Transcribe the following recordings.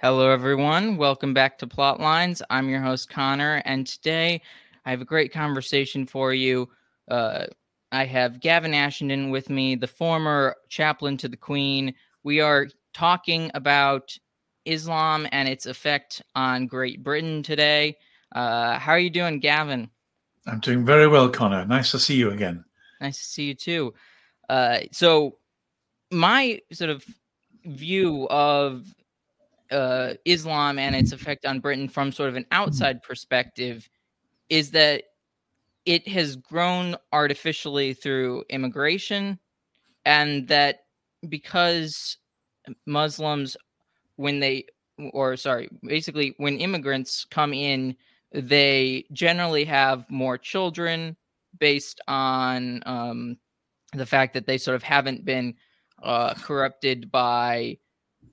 Hello, everyone. Welcome back to Plotlines. I'm your host, Connor, and today I have a great conversation for you. Uh, I have Gavin Ashenden with me, the former chaplain to the Queen. We are talking about Islam and its effect on Great Britain today. Uh, how are you doing, Gavin? I'm doing very well, Connor. Nice to see you again. Nice to see you too. Uh, so, my sort of view of uh, Islam and its effect on Britain from sort of an mm-hmm. outside perspective is that it has grown artificially through immigration, and that because Muslims, when they, or sorry, basically, when immigrants come in, they generally have more children based on um, the fact that they sort of haven't been uh, corrupted by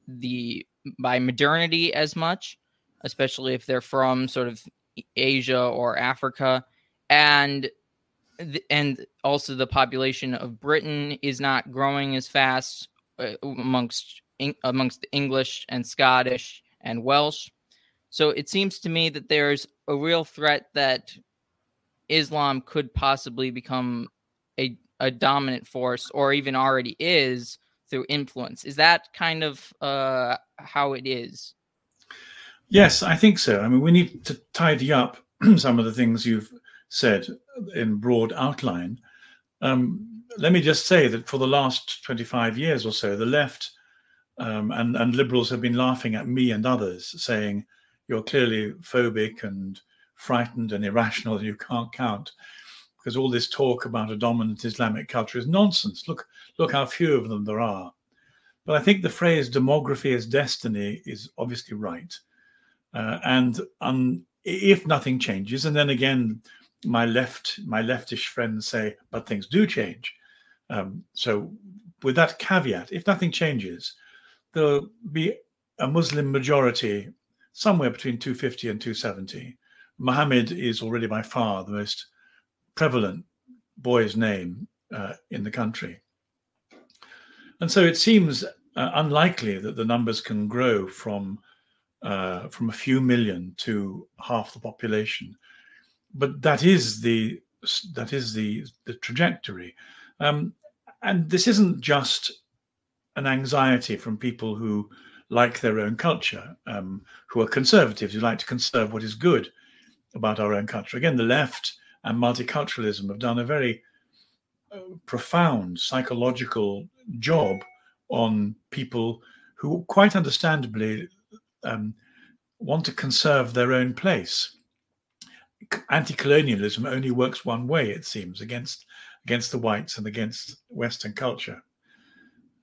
the by modernity as much, especially if they're from sort of Asia or Africa, and and also the population of Britain is not growing as fast uh, amongst amongst English and Scottish and Welsh. So it seems to me that there's a real threat that Islam could possibly become a a dominant force or even already is through influence. Is that kind of uh, how it is? Yes, I think so. I mean, we need to tidy up some of the things you've said in broad outline. Um, let me just say that for the last 25 years or so, the left um, and, and liberals have been laughing at me and others, saying, You're clearly phobic and frightened and irrational, and you can't count. Because all this talk about a dominant Islamic culture is nonsense. Look, look how few of them there are. But I think the phrase demography is destiny is obviously right. Uh, and um, if nothing changes, and then again, my left, my leftish friends say, but things do change. Um, so, with that caveat, if nothing changes, there'll be a Muslim majority somewhere between 250 and 270. Muhammad is already by far the most prevalent boy's name uh, in the country. And so it seems uh, unlikely that the numbers can grow from uh, from a few million to half the population. But that is the that is the the trajectory, um, and this isn't just an anxiety from people who like their own culture, um, who are conservatives, who like to conserve what is good about our own culture. Again, the left and multiculturalism have done a very uh, profound psychological job on people who quite understandably um, want to conserve their own place. Anti-colonialism only works one way, it seems, against against the whites and against Western culture.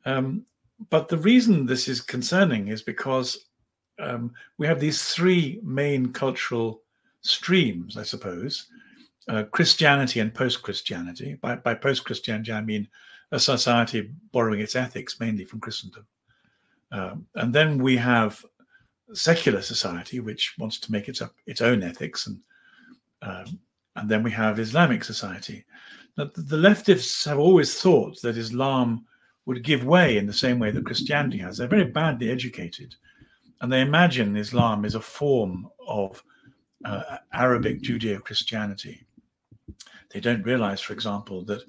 Um, but the reason this is concerning is because um, we have these three main cultural streams, I suppose, uh, Christianity and post Christianity. By, by post Christianity, I mean a society borrowing its ethics mainly from Christendom. Um, and then we have secular society, which wants to make its, its own ethics. And, um, and then we have Islamic society. Now, the leftists have always thought that Islam would give way in the same way that Christianity has. They're very badly educated. And they imagine Islam is a form of uh, Arabic Judeo Christianity. They don't realize, for example, that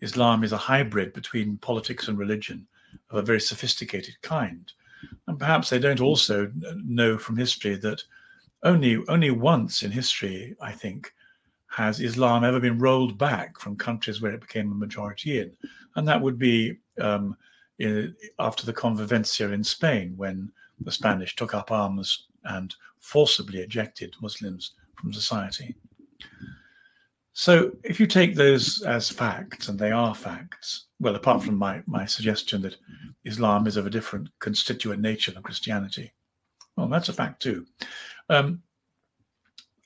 Islam is a hybrid between politics and religion of a very sophisticated kind. And perhaps they don't also know from history that only only once in history, I think, has Islam ever been rolled back from countries where it became a majority in, and that would be um, in, after the Convivencia in Spain, when the Spanish took up arms and forcibly ejected Muslims from society. So if you take those as facts, and they are facts, well, apart from my, my suggestion that Islam is of a different constituent nature than Christianity, well, that's a fact too. Um,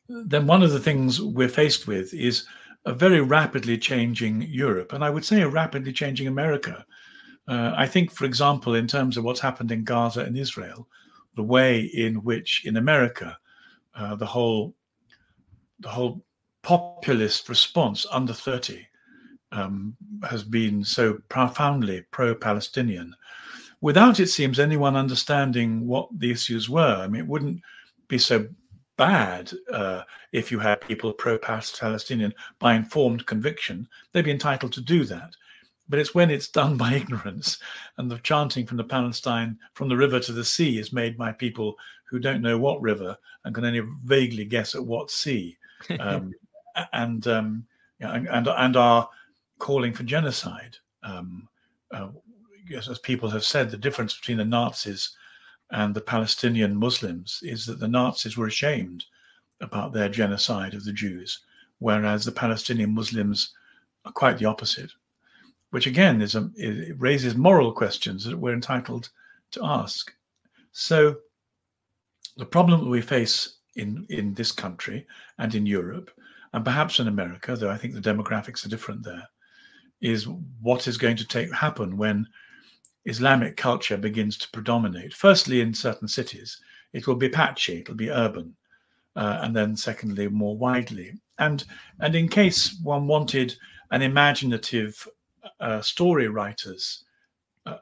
then one of the things we're faced with is a very rapidly changing Europe, and I would say a rapidly changing America. Uh, I think, for example, in terms of what's happened in Gaza and Israel, the way in which in America uh, the whole the whole populist response under 30 um, has been so profoundly pro Palestinian. without, it seems, anyone understanding what the issues were. I mean, it wouldn't be so bad uh, if you had people pro Palestinian by informed conviction. They'd be entitled to do that. But it's when it's done by ignorance and the chanting from the Palestine, from the river to the sea, is made by people who don't know what river and can only vaguely guess at what sea. Um, and, um, and, and, and are calling for genocide. Um, uh, as people have said, the difference between the Nazis and the Palestinian Muslims is that the Nazis were ashamed about their genocide of the Jews, whereas the Palestinian Muslims are quite the opposite, which again is a, raises moral questions that we're entitled to ask. So, the problem that we face in, in this country and in Europe, and perhaps in America, though I think the demographics are different there, is what is going to take happen when Islamic culture begins to predominate. Firstly, in certain cities, it will be patchy, it'll be urban, uh, and then secondly, more widely. And and in case one wanted an imaginative uh, story writer's uh,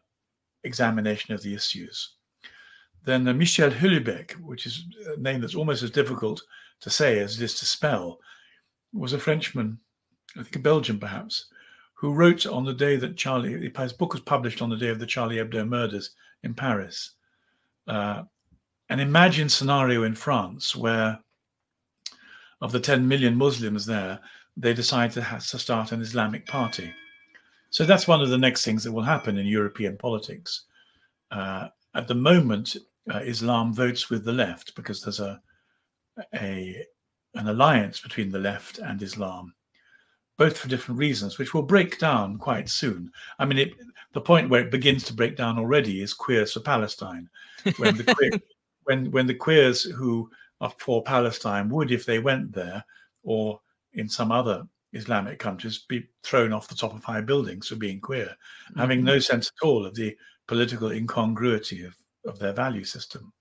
examination of the issues, then Michel Houellebecq, which is a name that's almost as difficult to say as it is to spell, was a Frenchman, I think a Belgian perhaps, who wrote on the day that Charlie, his book was published on the day of the Charlie Hebdo murders in Paris, uh, an imagined scenario in France where, of the 10 million Muslims there, they decide to, to start an Islamic party. So that's one of the next things that will happen in European politics. Uh, at the moment, uh, Islam votes with the left because there's a, a an alliance between the left and Islam both for different reasons, which will break down quite soon. I mean, it, the point where it begins to break down already is queers for Palestine, when the queer, when when the queers who are for Palestine would, if they went there, or in some other Islamic countries, be thrown off the top of high buildings for being queer, mm-hmm. having no sense at all of the political incongruity of, of their value system.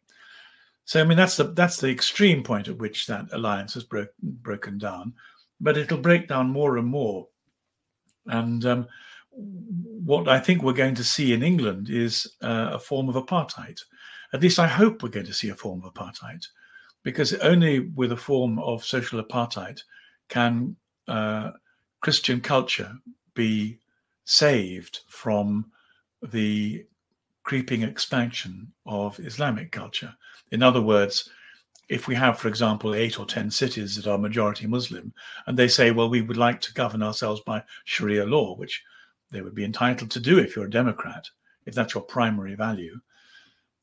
So, I mean, that's the that's the extreme point at which that alliance has broken broken down but it'll break down more and more. And um, what I think we're going to see in England is uh, a form of apartheid. At least I hope we're going to see a form of apartheid, because only with a form of social apartheid can uh, Christian culture be saved from the creeping expansion of Islamic culture. In other words, if we have, for example, eight or 10 cities that are majority Muslim, and they say, well, we would like to govern ourselves by Sharia law, which they would be entitled to do if you're a Democrat, if that's your primary value,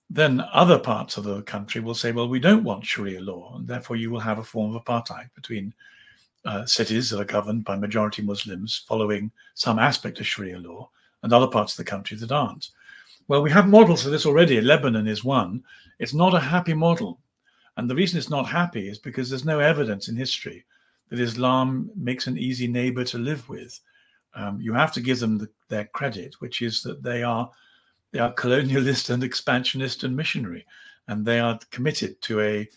then other parts of the country will say, well, we don't want Sharia law, and therefore you will have a form of apartheid between uh, cities that are governed by majority Muslims following some aspect of Sharia law and other parts of the country that aren't. Well, we have models of this already. Lebanon is one. It's not a happy model and the reason it's not happy is because there's no evidence in history that Islam makes an easy neighbor to live with. Um, you have to give them the, their credit, which is that they are they are colonialist and expansionist and missionary, and they are committed to a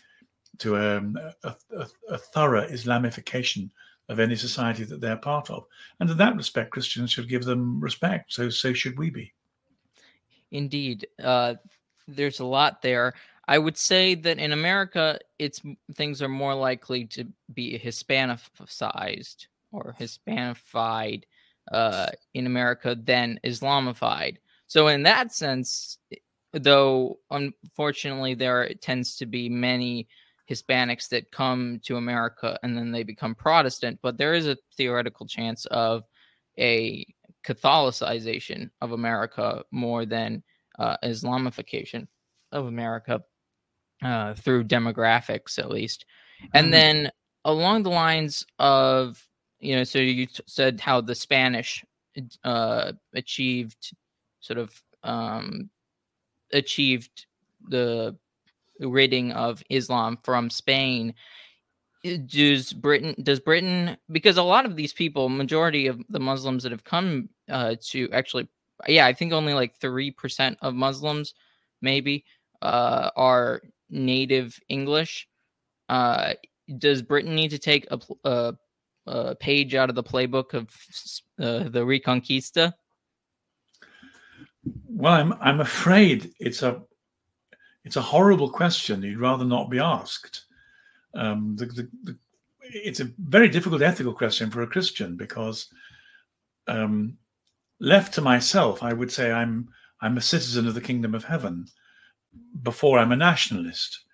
to a, a, a, a thorough Islamification of any society that they're part of. And in that respect, Christians should give them respect. So so should we be. Indeed, uh, there's a lot there. I would say that in America, it's things are more likely to be Hispanicized or Hispanified uh, in America than Islamified. So in that sense, though unfortunately there tends to be many Hispanics that come to America and then they become Protestant, but there is a theoretical chance of a Catholicization of America more than uh, Islamification of America uh, through demographics at least. And mm-hmm. then along the lines of, you know, so you t- said how the Spanish uh, achieved sort of um, achieved the ridding of Islam from Spain. Does Britain does Britain because a lot of these people, majority of the Muslims that have come uh, to actually, yeah, I think only like three percent of Muslims maybe uh, are native English. Uh, does Britain need to take a, a, a, page out of the playbook of uh, the Reconquista? Well, I'm I'm afraid it's a it's a horrible question. You'd rather not be asked. Um, the, the, the, it's a very difficult ethical question for a Christian because, um, left to myself, I would say I'm I'm a citizen of the kingdom of heaven before I'm a nationalist.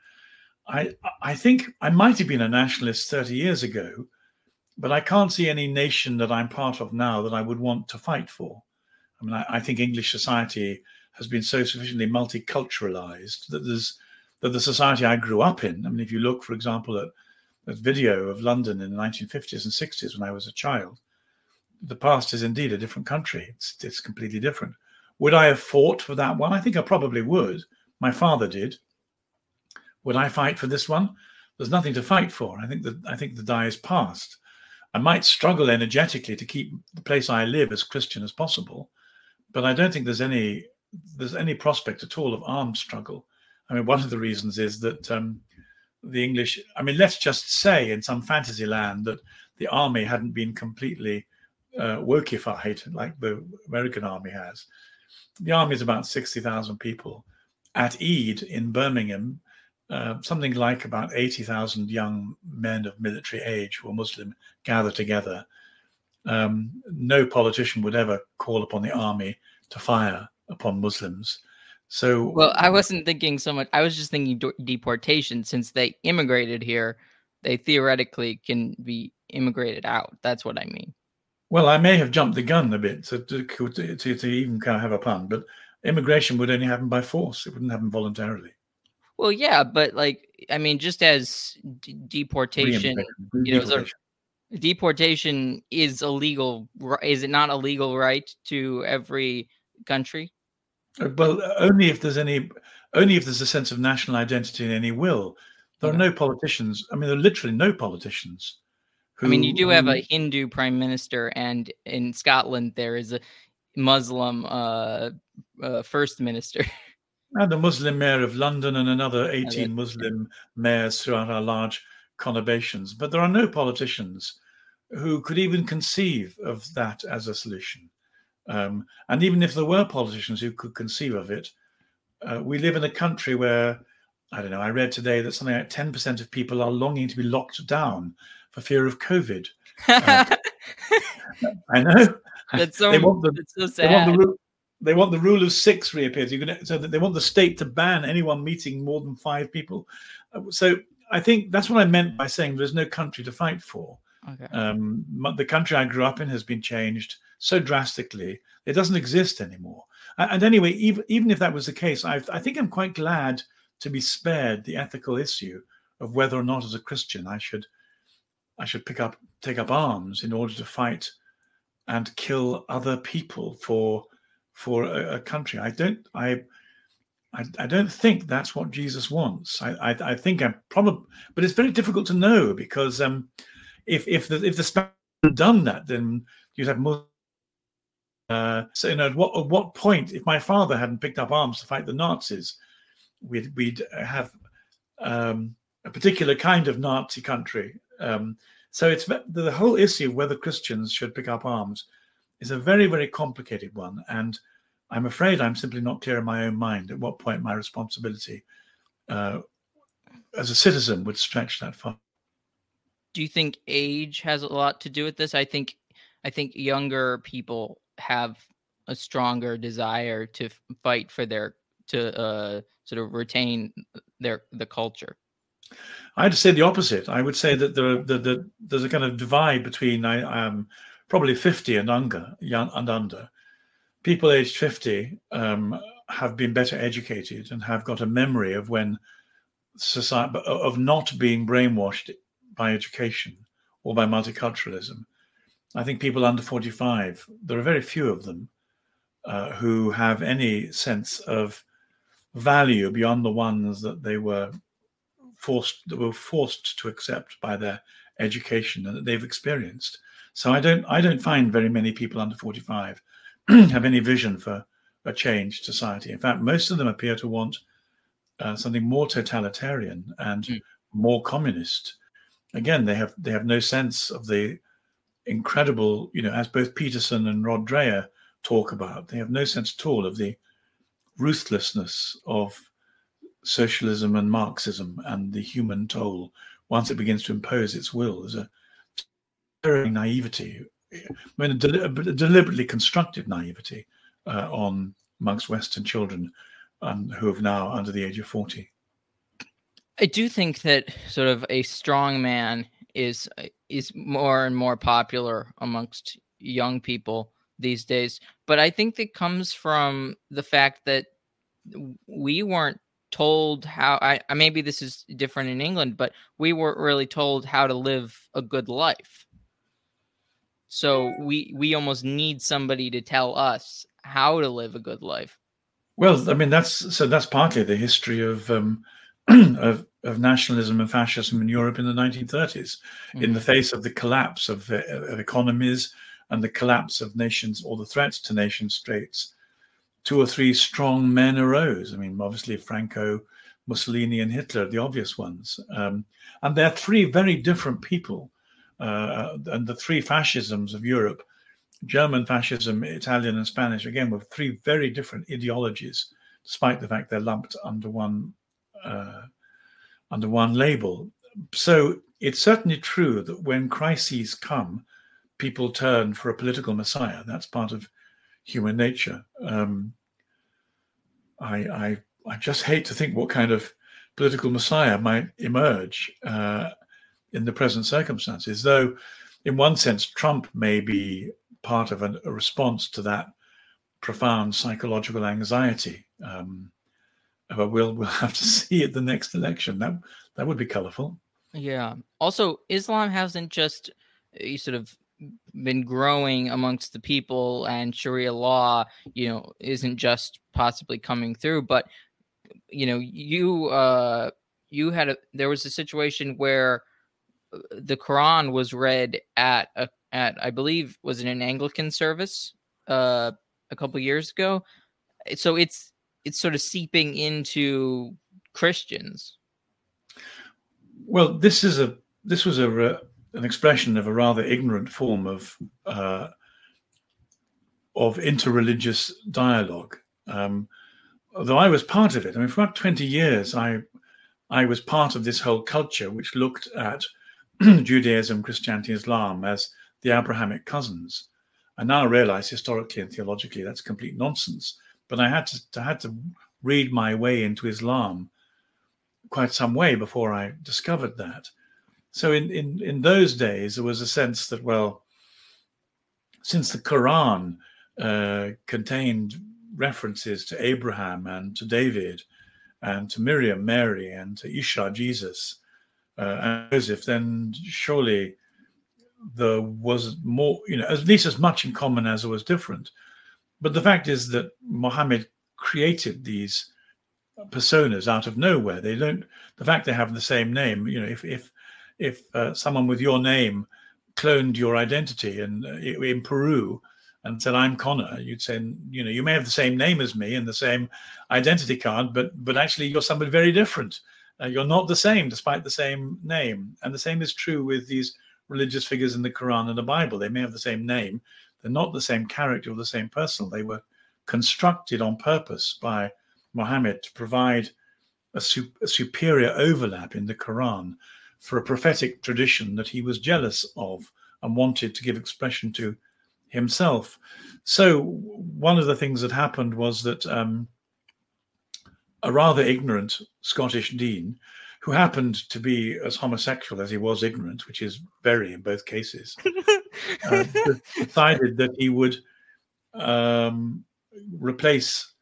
I I think I might have been a nationalist 30 years ago, but I can't see any nation that I'm part of now that I would want to fight for. I mean, I, I think English society has been so sufficiently multiculturalized that there's that the society I grew up in. I mean, if you look, for example, at that video of London in the 1950s and 60s when I was a child, the past is indeed a different country. It's it's completely different. Would I have fought for that one? I think I probably would. My father did. Would I fight for this one? There's nothing to fight for. I think that I think the die is past. I might struggle energetically to keep the place I live as Christian as possible, but I don't think there's any there's any prospect at all of armed struggle. I mean, one of the reasons is that um, the English. I mean, let's just say in some fantasy land that the army hadn't been completely uh, wokified like the American army has. The army is about sixty thousand people. At Eid in Birmingham, uh, something like about 80,000 young men of military age who are Muslim gather together. Um, no politician would ever call upon the army to fire upon Muslims. So, well, I wasn't thinking so much. I was just thinking deportation. Since they immigrated here, they theoretically can be immigrated out. That's what I mean. Well, I may have jumped the gun a bit to, to, to, to even kind of have a pun, but immigration would only happen by force. It wouldn't happen voluntarily. Well, yeah, but like, I mean, just as d- deportation, you know, so deportation is illegal. Is it not a legal right to every country? Well, only if there's any, only if there's a sense of national identity and any will. There okay. are no politicians. I mean, there are literally no politicians. Who, I mean, you do have a Hindu prime minister, and in Scotland there is a Muslim uh, uh, first minister. and a Muslim mayor of London and another 18 Muslim mayors throughout our large conurbations. But there are no politicians who could even conceive of that as a solution. Um, and even if there were politicians who could conceive of it, uh, we live in a country where, I don't know, I read today that something like 10% of people are longing to be locked down for fear of COVID. Uh, I know. That's so, they want the, so sad. They want the, they want the rule of six reappeared. You're gonna, so they want the state to ban anyone meeting more than five people. Uh, so I think that's what I meant by saying there's no country to fight for. Okay. Um, the country I grew up in has been changed so drastically; it doesn't exist anymore. And anyway, even even if that was the case, I, I think I'm quite glad to be spared the ethical issue of whether or not, as a Christian, I should I should pick up take up arms in order to fight and kill other people for for a, a country. I don't. I, I, I. don't think that's what Jesus wants. I. I, I think I'm probably, but it's very difficult to know because um, if if the if the Spanish had done that, then you'd have more. Uh, so you know, at what at what point, if my father hadn't picked up arms to fight the Nazis, we'd we'd have um, a particular kind of Nazi country. Um, so it's the whole issue of whether Christians should pick up arms is a very, very complicated one. And I'm afraid I'm simply not clear in my own mind at what point my responsibility uh, as a citizen would stretch that far. Do you think age has a lot to do with this? I think I think younger people have a stronger desire to fight for their to uh, sort of retain their the culture. I'd say the opposite. I would say that there, the, the, there's a kind of divide between I, um, probably 50 and under, young and under. People aged 50 um, have been better educated and have got a memory of when society of not being brainwashed by education or by multiculturalism. I think people under 45, there are very few of them uh, who have any sense of value beyond the ones that they were forced that were forced to accept by their education and that they've experienced. So I don't I don't find very many people under 45 have any vision for a changed society. In fact, most of them appear to want uh, something more totalitarian and mm. more communist. Again, they have they have no sense of the incredible, you know, as both Peterson and Rod Dreher talk about. They have no sense at all of the ruthlessness of socialism and Marxism and the human toll once it begins to impose its will. There's a very naivety, I mean, a, del- a deliberately constructed naivety uh, on amongst Western children um, who have now under the age of 40. I do think that sort of a strong man is is more and more popular amongst young people these days, but I think that comes from the fact that we weren't told how I, maybe this is different in England, but we weren't really told how to live a good life. So we we almost need somebody to tell us how to live a good life. Well, I mean that's so that's partly the history of um, of, of nationalism and fascism in Europe in the 1930s, mm-hmm. in the mm-hmm. face of the collapse of, of economies and the collapse of nations or the threats to nation states. Two or three strong men arose. I mean, obviously Franco, Mussolini, and Hitler, the obvious ones. Um, and they're three very different people. Uh, and the three fascisms of Europe German fascism, Italian, and Spanish, again, were three very different ideologies, despite the fact they're lumped under one uh, under one label. So it's certainly true that when crises come, people turn for a political messiah. That's part of human nature. Um, I, I, I just hate to think what kind of political messiah might emerge uh, in the present circumstances. Though, in one sense, Trump may be part of an, a response to that profound psychological anxiety. Um, but we'll we'll have to see at the next election. That that would be colourful. Yeah. Also, Islam hasn't just uh, sort of been growing amongst the people, and Sharia law, you know, isn't just possibly coming through, but you know, you uh, you had a there was a situation where uh, the Quran was read at a at I believe was it an Anglican service uh, a couple years ago. So it's it's sort of seeping into Christians. Well, this is a this was a an expression of a rather ignorant form of uh, of interreligious dialogue. Um, although I was part of it, I mean, for about twenty years, I I was part of this whole culture which looked at Judaism, Christianity, Islam as the Abrahamic cousins. I now realize historically and theologically that's complete nonsense. But I had to, I had to read my way into Islam quite some way before I discovered that. So in, in, in those days, there was a sense that, well, since the Quran uh, contained references to Abraham and to David and to Miriam, Mary, and to Isa, Jesus, uh, and Joseph, then surely there was more, you know, at least as much in common as there was different. But the fact is that Mohammed created these personas out of nowhere. They don't. The fact they have the same name, you know, if if if uh, someone with your name cloned your identity and uh, in Peru and said I'm Connor, you'd say, you know, you may have the same name as me and the same identity card, but but actually you're somebody very different. Uh, you're not the same despite the same name. And the same is true with these religious figures in the Quran and the Bible. They may have the same name, they're not the same character or the same person. They were constructed on purpose by Muhammad to provide a, su- a superior overlap in the Quran for a prophetic tradition that he was jealous of and wanted to give expression to himself. So, one of the things that happened was that um, a rather ignorant Scottish dean who happened to be as homosexual as he was ignorant, which is very in both cases, uh, decided that he would um, replace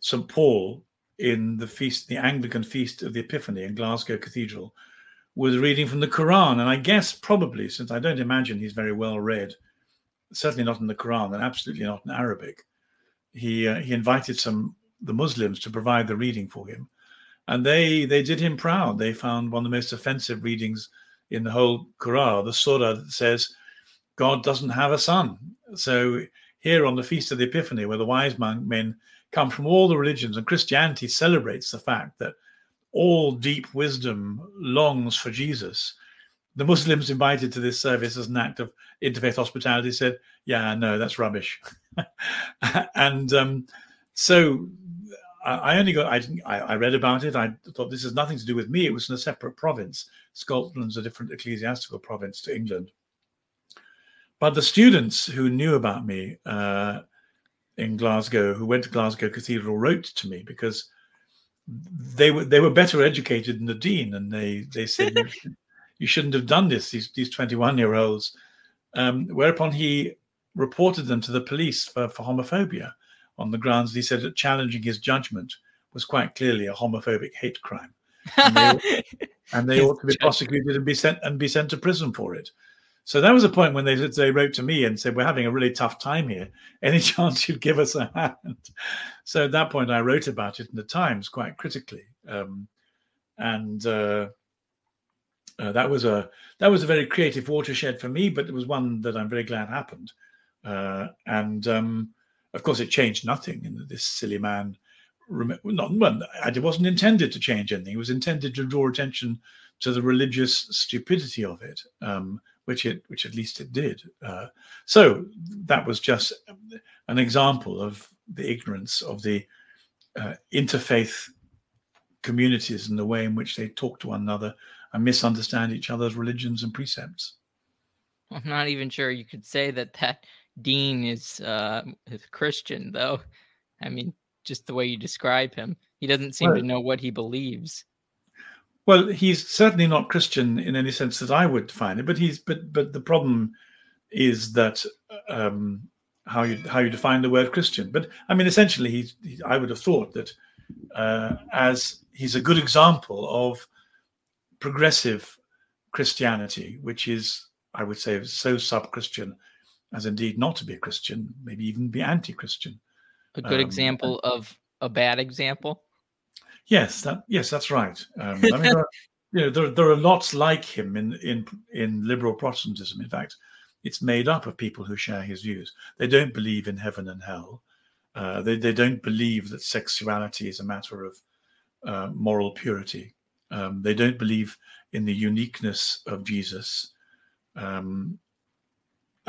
St. Paul in the feast, the Anglican feast of the Epiphany in Glasgow Cathedral, with a reading from the Quran. And I guess probably, since I don't imagine he's very well read, certainly not in the Quran and absolutely not in Arabic, he uh, he invited some the Muslims to provide the reading for him and they they did him proud. They found one of the most offensive readings in the whole Quran, the surah that says God doesn't have a son. So here on the Feast of the Epiphany, where the wise men come from all the religions, and Christianity celebrates the fact that all deep wisdom longs for Jesus. the Muslims invited to this service as an act of interfaith hospitality said, "Yeah, no, that's rubbish," and um, so I only got I, I read about it. I thought this has nothing to do with me. It was in a separate province. Scotland's a different ecclesiastical province to England. But the students who knew about me uh, in Glasgow, who went to Glasgow Cathedral, wrote to me because they were they were better educated than the dean, and they they said you, shouldn't have done this. These these twenty one year olds. Um, whereupon he reported them to the police for, for homophobia on the grounds he said that challenging his judgment was quite clearly a homophobic hate crime, and they, and they ought to be prosecuted and be sent and be sent to prison for it. So that was a point when they they wrote to me and said, "We're having a really tough time here. Any chance you'd give us a hand?" So at that point, I wrote about it in the Times quite critically, um, and uh, uh, that was a that was a very creative watershed for me, but it was one that I'm very glad happened. Uh, and um, of course, it changed nothing. And this silly man, not well, it wasn't intended to change anything. It was intended to draw attention to the religious stupidity of it. Um, which it which at least it did. Uh, so that was just an example of the ignorance of the uh, interfaith communities and the way in which they talk to one another and misunderstand each other's religions and precepts. I'm not even sure you could say that that dean is uh, is Christian, though. I mean, just the way you describe him, he doesn't seem well, to know what he believes. Well, he's certainly not Christian in any sense that I would find it, but he's but but the problem is that um, how you how you define the word Christian. But I mean, essentially, he's he, I would have thought that uh, as he's a good example of progressive Christianity, which is I would say so sub-Christian as indeed not to be a Christian, maybe even be anti-Christian. A good um, example of a bad example. Yes, that yes, that's right. Um, I mean, there are, you know, there, there are lots like him in in in liberal Protestantism. In fact, it's made up of people who share his views. They don't believe in heaven and hell. Uh, they they don't believe that sexuality is a matter of uh, moral purity. Um, they don't believe in the uniqueness of Jesus. Um,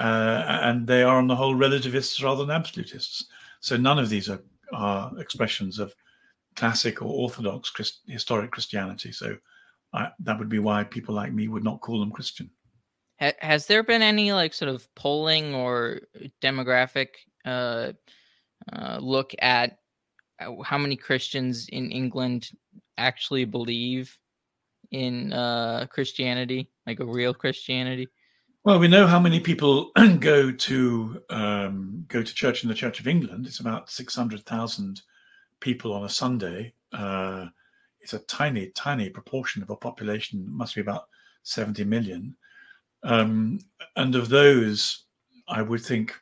uh, and they are on the whole relativists rather than absolutists. So none of these are, are expressions of classic or orthodox Christ, historic Christianity. So I, that would be why people like me would not call them Christian. Has there been any like sort of polling or demographic uh, uh, look at uh, how many Christians in England actually believe in uh, Christianity, like a real Christianity? Well, we know how many people go to um, go to church in the Church of England. It's about six hundred thousand people on a Sunday. Uh, it's a tiny, tiny proportion of a population. It must be about 70 million. Um, and of those, I would think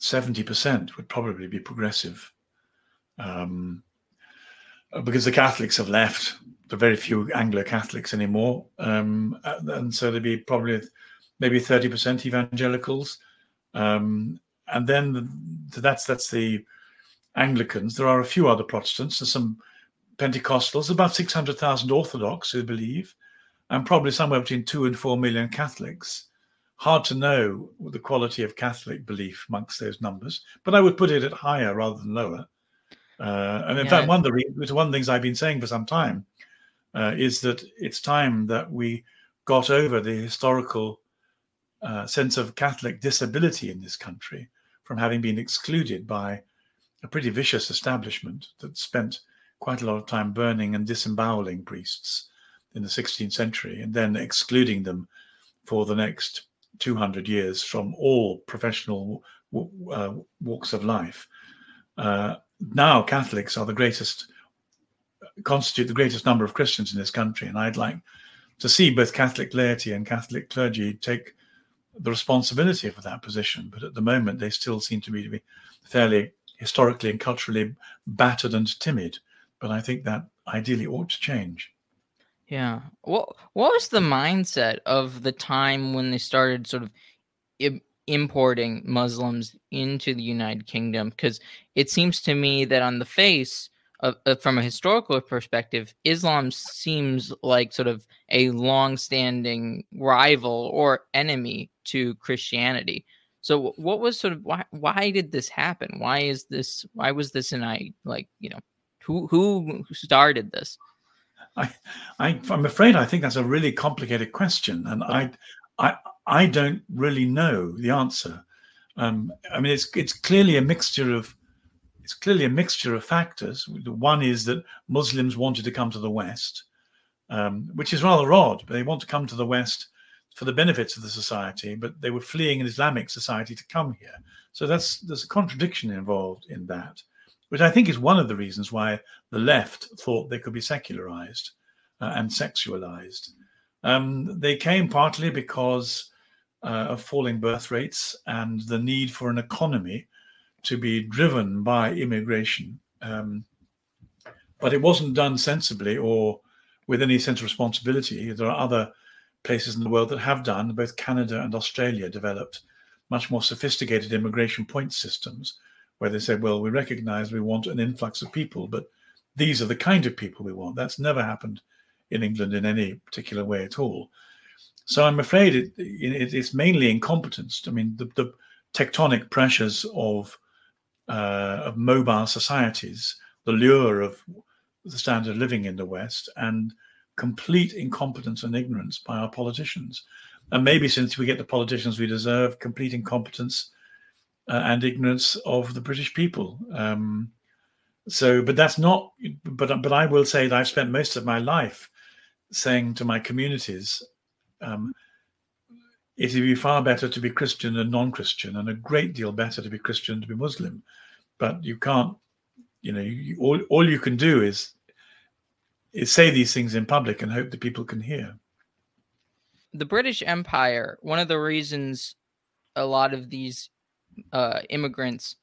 70% would probably be progressive. Um, because the Catholics have left. There are very few Anglo Catholics anymore. Um, and so there'd be probably maybe 30% evangelicals. Um, and then the, that's that's the Anglicans. There are a few other Protestants. There's some Pentecostals, about 600,000 Orthodox who believe, and probably somewhere between two and four million Catholics. Hard to know the quality of Catholic belief amongst those numbers, but I would put it at higher rather than lower. Uh, and in yeah. fact, one of the one of the things I've been saying for some time uh, is that it's time that we got over the historical uh, sense of Catholic disability in this country from having been excluded by a pretty vicious establishment that spent quite a lot of time burning and disemboweling priests in the 16th century and then excluding them for the next 200 years from all professional uh, walks of life. Uh, now Catholics are the greatest, constitute the greatest number of Christians in this country, and I'd like to see both Catholic laity and Catholic clergy take the responsibility for that position. But at the moment, they still seem to me to be fairly historically and culturally battered and timid. But I think that ideally ought to change. Yeah. What What was the mindset of the time when they started sort of Im- importing Muslims into the United Kingdom? Because it seems to me that on the face uh, from a historical perspective, Islam seems like sort of a long-standing rival or enemy to Christianity. So, what was sort of why? Why did this happen? Why is this? Why was this an I like you know who who started this? I, I I'm afraid I think that's a really complicated question, and I I I don't really know the answer. Um, I mean, it's it's clearly a mixture of it's clearly a mixture of factors. One is that Muslims wanted to come to the West, um, which is rather odd. But they want to come to the West for the benefits of the society, but they were fleeing an Islamic society to come here. So that's there's a contradiction involved in that, which I think is one of the reasons why the left thought they could be secularized uh, and sexualized. Um, they came partly because uh, of falling birth rates and the need for an economy to be driven by immigration. Um, but it wasn't done sensibly or with any sense of responsibility. There are other places in the world that have done, both Canada and Australia developed much more sophisticated immigration point systems where they said, well, we recognize we want an influx of people, but these are the kind of people we want. That's never happened in England in any particular way at all. So I'm afraid it, it, it's mainly incompetence. I mean, the, the tectonic pressures of uh, of mobile societies, the lure of the standard of living in the West, and complete incompetence and ignorance by our politicians. And maybe since we get the politicians we deserve, complete incompetence uh, and ignorance of the British people. Um, so, but that's not. But but I will say that I've spent most of my life saying to my communities, um, it would be far better to be Christian than non-Christian, and a great deal better to be Christian than to be Muslim. But you can't, you know, you, all all you can do is is say these things in public and hope that people can hear. The British Empire. One of the reasons a lot of these uh, immigrants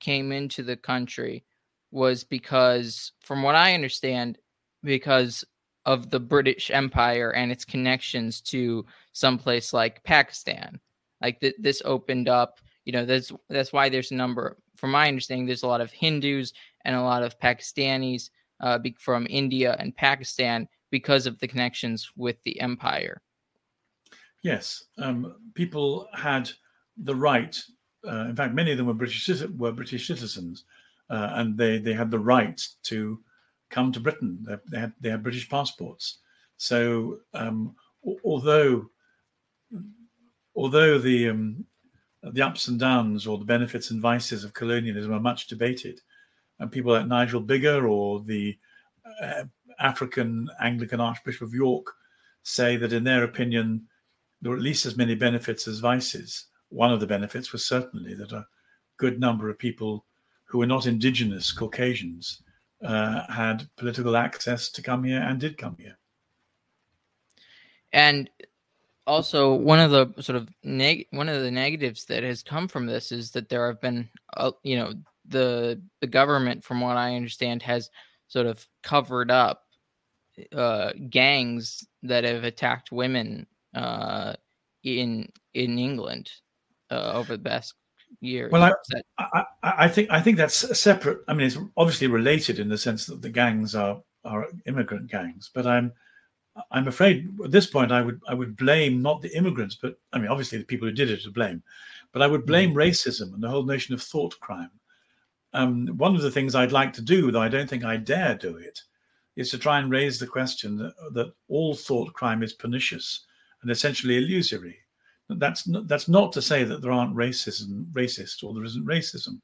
came into the country was because, from what I understand, because of the British Empire and its connections to someplace like Pakistan. Like th- this opened up, you know, that's that's why there's a number. From my understanding, there's a lot of Hindus and a lot of Pakistanis uh, be- from India and Pakistan because of the connections with the empire. Yes, um, people had the right. Uh, in fact, many of them were British were British citizens, uh, and they they had the right to come to Britain. They, they had they British passports. So um, although although the um, the ups and downs or the benefits and vices of colonialism are much debated, and people like Nigel Biggar or the uh, African Anglican Archbishop of York say that in their opinion there were at least as many benefits as vices. One of the benefits was certainly that a good number of people who were not indigenous Caucasians uh, had political access to come here and did come here. And also, one of the sort of neg- one of the negatives that has come from this is that there have been, uh, you know, the the government, from what I understand, has sort of covered up uh, gangs that have attacked women uh, in in England uh, over the past year. Well, I, I, I, think I think that's separate. I mean, it's obviously related in the sense that the gangs are are immigrant gangs, but I'm I'm afraid at this point I would I would blame not the immigrants, but I mean obviously the people who did it to blame, but I would blame mm. racism and the whole notion of thought crime. Um, one of the things I'd like to do, though I don't think I dare do it, is to try and raise the question that, that all thought crime is pernicious and essentially illusory that's not, that's not to say that there aren't racism, racist, or there isn't racism.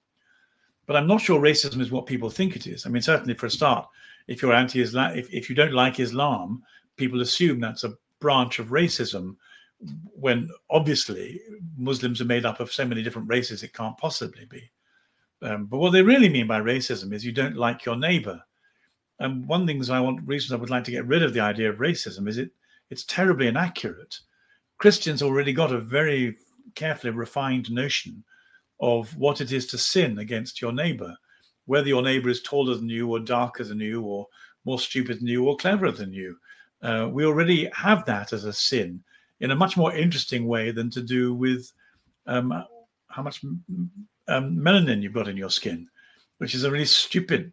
But I'm not sure racism is what people think it is. I mean, certainly for a start, if you're anti-Islam, if, if you don't like Islam, people assume that's a branch of racism, when obviously Muslims are made up of so many different races, it can't possibly be. Um, but what they really mean by racism is you don't like your neighbor. And one thing I want reasons I would like to get rid of the idea of racism is it it's terribly inaccurate. Christians already got a very carefully refined notion of what it is to sin against your neighbor, whether your neighbor is taller than you, or darker than you, or more stupid than you, or cleverer than you. Uh, we already have that as a sin in a much more interesting way than to do with um, how much um, melanin you've got in your skin, which is a really stupid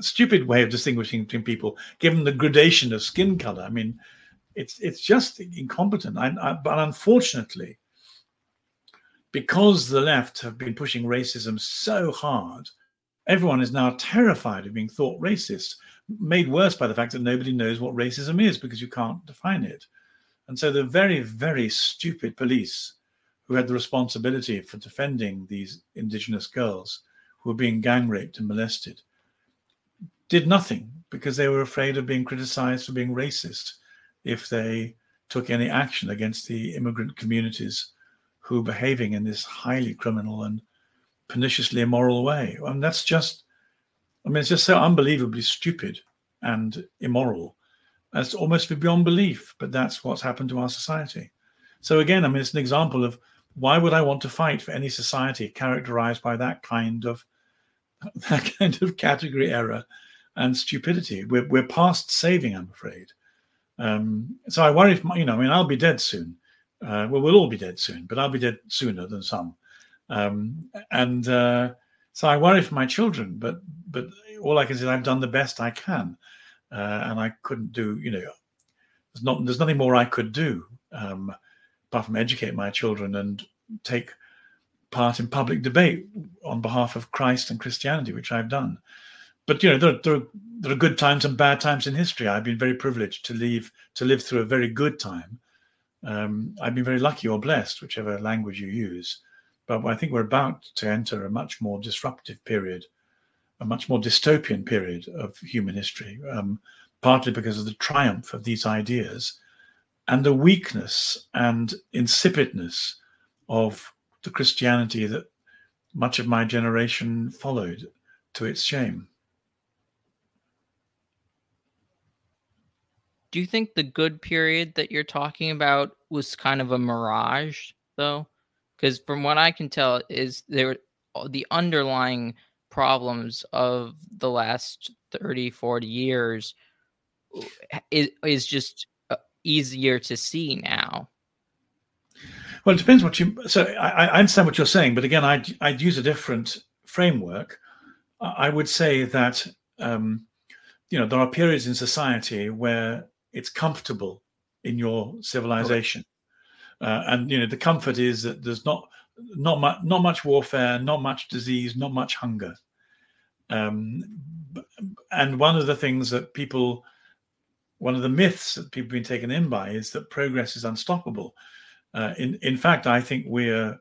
stupid way of distinguishing between people, given the gradation of skin color. I mean, it's it's just incompetent. I, I, but unfortunately, because the left have been pushing racism so hard, everyone is now terrified of being thought racist. Made worse by the fact that nobody knows what racism is because you can't define it. And so the very, very stupid police who had the responsibility for defending these indigenous girls who were being gang raped and molested did nothing because they were afraid of being criticized for being racist if they took any action against the immigrant communities who were behaving in this highly criminal and perniciously immoral way. And that's just, I mean, it's just so unbelievably stupid and immoral That's almost beyond belief. But that's what's happened to our society. So again, I mean, it's an example of why would I want to fight for any society characterized by that kind of that kind of category error and stupidity? We're we're past saving, I'm afraid. Um, so I worry if you know, I mean, I'll be dead soon. Uh, well, we'll all be dead soon, but I'll be dead sooner than some. Um, and uh, so I worry for my children, but but all I can say is I've done the best I can, uh, and I couldn't do. You know, there's not there's nothing more I could do um, apart from educate my children and take part in public debate on behalf of Christ and Christianity, which I've done. But you know, there, there, there are good times and bad times in history. I've been very privileged to leave to live through a very good time. Um, I've been very lucky or blessed, whichever language you use, but I think we're about to enter a much more disruptive period, a much more dystopian period of human history, um, partly because of the triumph of these ideas and the weakness and insipidness of the Christianity that much of my generation followed to its shame. Do you think the good period that you're talking about was kind of a mirage, though? because from what I can tell, is there uh, the underlying problems of the last 30, 40 years uh, is, is just uh, easier to see now. Well, it depends what you. So I, I understand what you're saying, but again, I'd, I'd use a different framework. I would say that um, you know there are periods in society where it's comfortable in your civilization. Uh, and you know the comfort is that there's not not much not much warfare, not much disease, not much hunger. Um, and one of the things that people, one of the myths that people have been taken in by is that progress is unstoppable. Uh, in in fact, I think we're,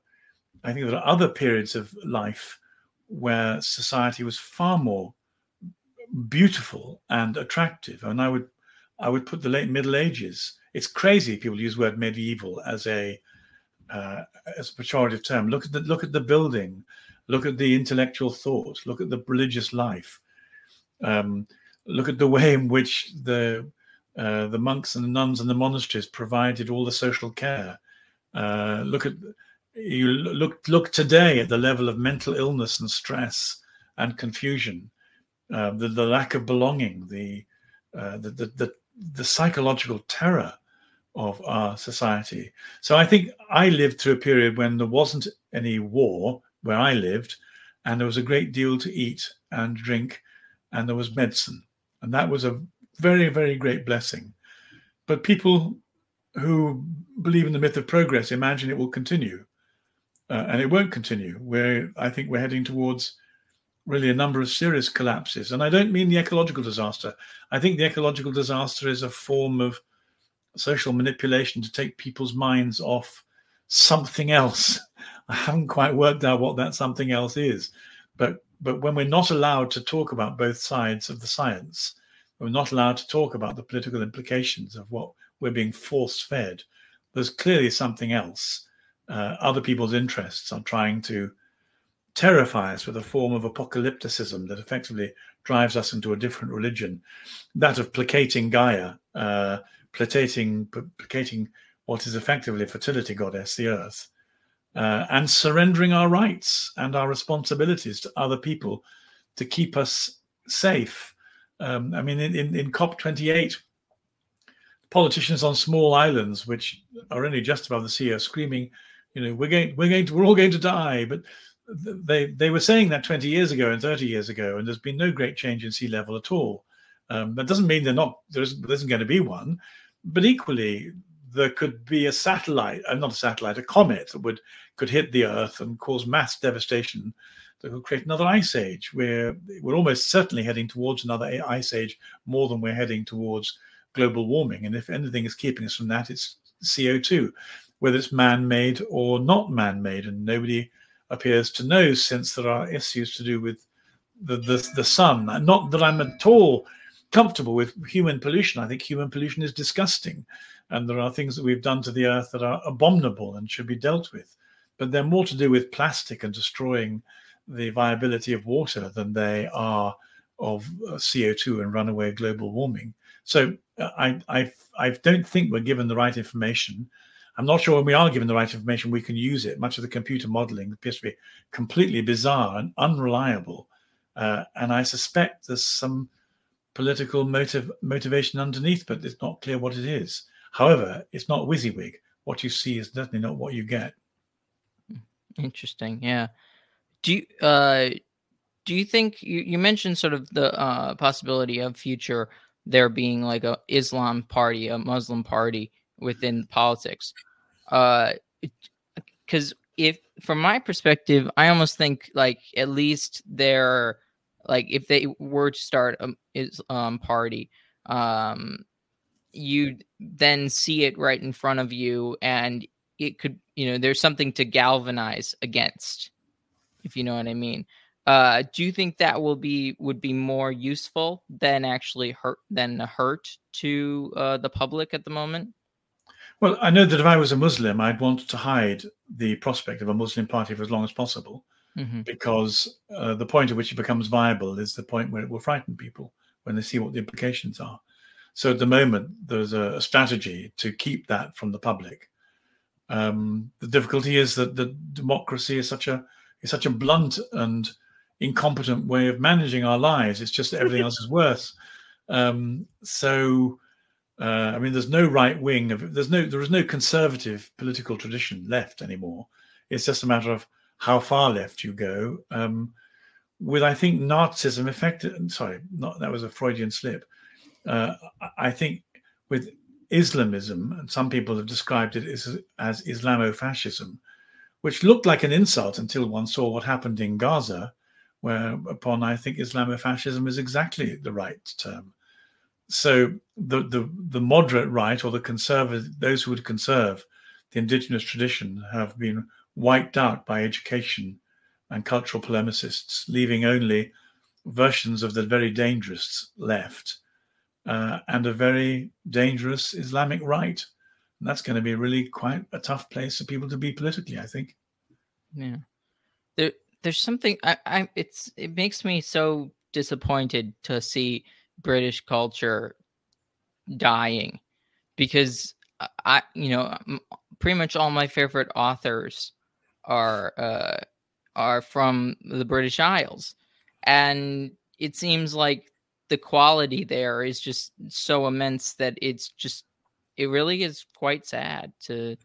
I think there are other periods of life where society was far more beautiful and attractive, and I would I would put the late Middle Ages. It's crazy people use the word medieval as a uh, as a pejorative term. Look at the look at the building, look at the intellectual thought, look at the religious life, um, look at the way in which the uh, the monks and the nuns and the monasteries provided all the social care. Uh, look at you look look today at the level of mental illness and stress and confusion, uh, the the lack of belonging, the, uh, the the the the psychological terror of our society. So I think I lived through a period when there wasn't any war where I lived, and there was a great deal to eat and drink, and there was medicine. And that was a very, very great blessing. But people who believe in the myth of progress imagine it will continue. Uh, and it won't continue. Where I think we're heading towards really a number of serious collapses. And I don't mean the ecological disaster. I think the ecological disaster is a form of social manipulation to take people's minds off something else. I haven't quite worked out what that something else is, but but when we're not allowed to talk about both sides of the science, we're not allowed to talk about the political implications of what we're being force fed. There's clearly something else. Uh, other people's interests are trying to terrify us with a form of apocalypticism that effectively drives us into a different religion, that of placating Gaia, uh, placating, placating what is effectively fertility goddess, the earth, uh, and surrendering our rights and our responsibilities to other people to keep us safe. Um, I mean, in, in, in COP28, politicians on small islands, which are only just above the sea, are screaming, you know, we're going, we're going to, we're all going to die. But they they were saying that 20 years ago and 30 years ago, and there's been no great change in sea level at all. Um, that doesn't mean they're not there isn't, there isn't going to be one, but equally there could be a satellite, uh, not a satellite, a comet that would could hit the Earth and cause mass devastation that could create another ice age. Where we're almost certainly heading towards another ice age more than we're heading towards global warming. And if anything is keeping us from that, it's CO2, whether it's man-made or not man-made, and nobody appears to know since there are issues to do with the the, the sun. Not that I'm at all comfortable with human pollution. I think human pollution is disgusting, and there are things that we've done to the earth that are abominable and should be dealt with. But they're more to do with plastic and destroying the viability of water than they are of uh, CO2 and runaway global warming. So uh, I, I, I don't think we're given the right information. I'm not sure when we are given the right information, we can use it. Much of the computer modeling appears to be completely bizarre and unreliable. Uh, and I suspect there's some political motive motivation underneath, but it's not clear what it is. However, it's not WYSIWYG. What you see is definitely not what you get. Interesting. Yeah. Do you uh do you think you, you mentioned sort of the uh possibility of future there being like a Islam party, a Muslim party within politics? Uh because if from my perspective, I almost think like at least they're like if they were to start a Islam party, um, you then see it right in front of you, and it could, you know, there's something to galvanize against, if you know what I mean. Uh, do you think that will be would be more useful than actually hurt than hurt to uh, the public at the moment? Well, I know that if I was a Muslim, I'd want to hide the prospect of a Muslim party for as long as possible mm-hmm. because uh, the point at which it becomes viable is the point where it will frighten people when they see what the implications are. So at the moment, there's a, a strategy to keep that from the public. Um, the difficulty is that the democracy is such a is such a blunt and incompetent way of managing our lives. It's just that everything else is worse. Um, so, uh, I mean, there's no right wing of there's no there is no conservative political tradition left anymore. It's just a matter of how far left you go. Um, with I think Nazism affected. Sorry, not that was a Freudian slip. Uh, I think with Islamism, and some people have described it as, as Islamofascism, which looked like an insult until one saw what happened in Gaza, whereupon I think Islamofascism is exactly the right term. So the the the moderate right or the conservative, those who would conserve the indigenous tradition, have been wiped out by education and cultural polemicists, leaving only versions of the very dangerous left uh, and a very dangerous Islamic right. And that's going to be really quite a tough place for people to be politically, I think. Yeah. There, there's something I, I it's it makes me so disappointed to see British culture dying because I you know pretty much all my favorite authors are uh, are from the British Isles, and it seems like the quality there is just so immense that it's just it really is quite sad to.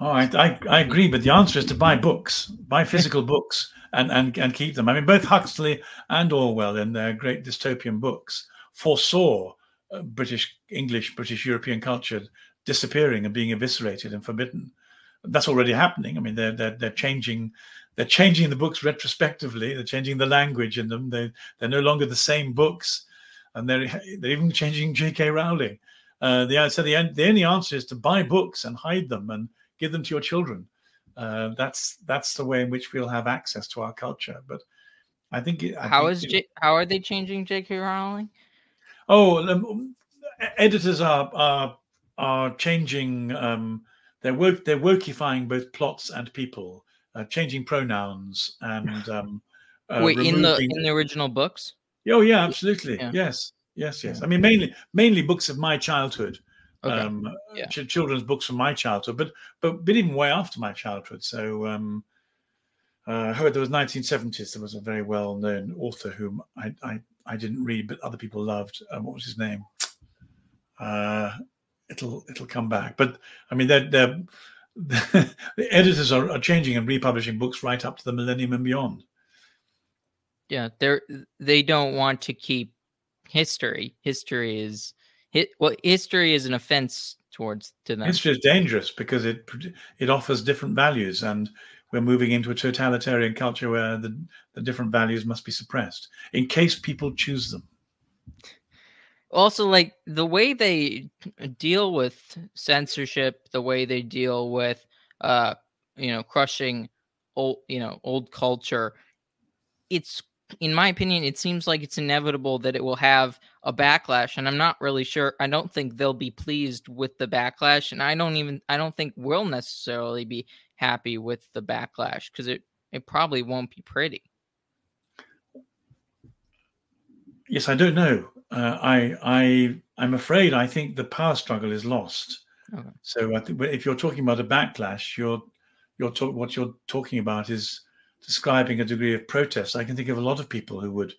Oh, I, I, I agree, but the answer is to buy books, buy physical books, and, and and keep them. I mean, both Huxley and Orwell, in their great dystopian books, foresaw uh, British English, British European culture disappearing and being eviscerated and forbidden that's already happening. I mean, they're they're, they're changing they're changing the books retrospectively. They're changing the language in them. They they're no longer the same books, and they're they're even changing J.K. Rowling. Uh, the so the the only answer is to buy books and hide them and give them to your children. Uh, that's that's the way in which we'll have access to our culture. But I think I how think is J- how are they changing J.K. Rowling? Oh, um, editors are are are changing. Um, they're work they're workifying both plots and people, uh, changing pronouns and um, uh, wait removing... in the in the original books. Oh yeah, absolutely. Yeah. Yes, yes, yes. I mean, mainly mainly books of my childhood. Okay. Um, yeah. ch- children's books from my childhood, but but but even way after my childhood. So um, uh, I heard there was 1970s. There was a very well-known author whom I I, I didn't read, but other people loved. Um, what was his name? Uh, it'll it'll come back. But I mean, they're they're the, editors are, are changing and republishing books right up to the millennium and beyond. Yeah, they're they don't want to keep history. History is hit. Well, history is an offense towards to them. History is dangerous because it it offers different values, and we're moving into a totalitarian culture where the, the different values must be suppressed in case people choose them. Also, like the way they deal with censorship, the way they deal with, uh, you know, crushing old, you know, old culture, it's in my opinion, it seems like it's inevitable that it will have a backlash. And I'm not really sure. I don't think they'll be pleased with the backlash. And I don't even, I don't think we'll necessarily be happy with the backlash because it, it probably won't be pretty. Yes, I don't know. Uh, I, I, I'm afraid I think the power struggle is lost. Okay. So I think if you're talking about a backlash, you're, you're talk, what you're talking about is describing a degree of protest. I can think of a lot of people who would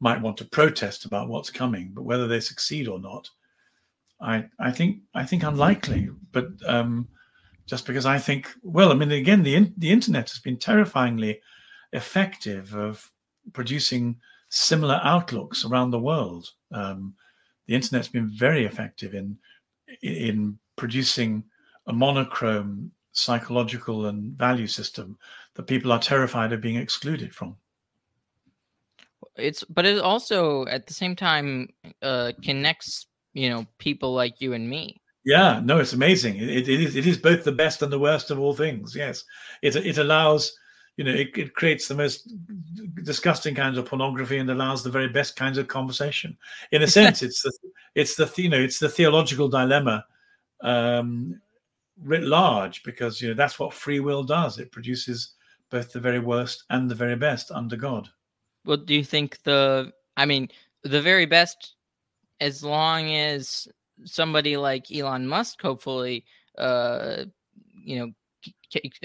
might want to protest about what's coming, but whether they succeed or not, I I think I think unlikely. But um, just because I think, well, I mean, again, the the internet has been terrifyingly effective of producing similar outlooks around the world. Um, the internet's been very effective in in producing a monochrome psychological and value system that people are terrified of being excluded from. It's but it also at the same time uh, connects you know people like you and me. Yeah, no, it's amazing. It, it is it is both the best and the worst of all things. Yes, it it allows you know it, it creates the most disgusting kinds of pornography and allows the very best kinds of conversation. In a sense, it's the it's the you know it's the theological dilemma um, writ large because you know that's what free will does. It produces both the very worst and the very best under God. Well, do you think the I mean the very best as long as somebody like Elon Musk hopefully uh you know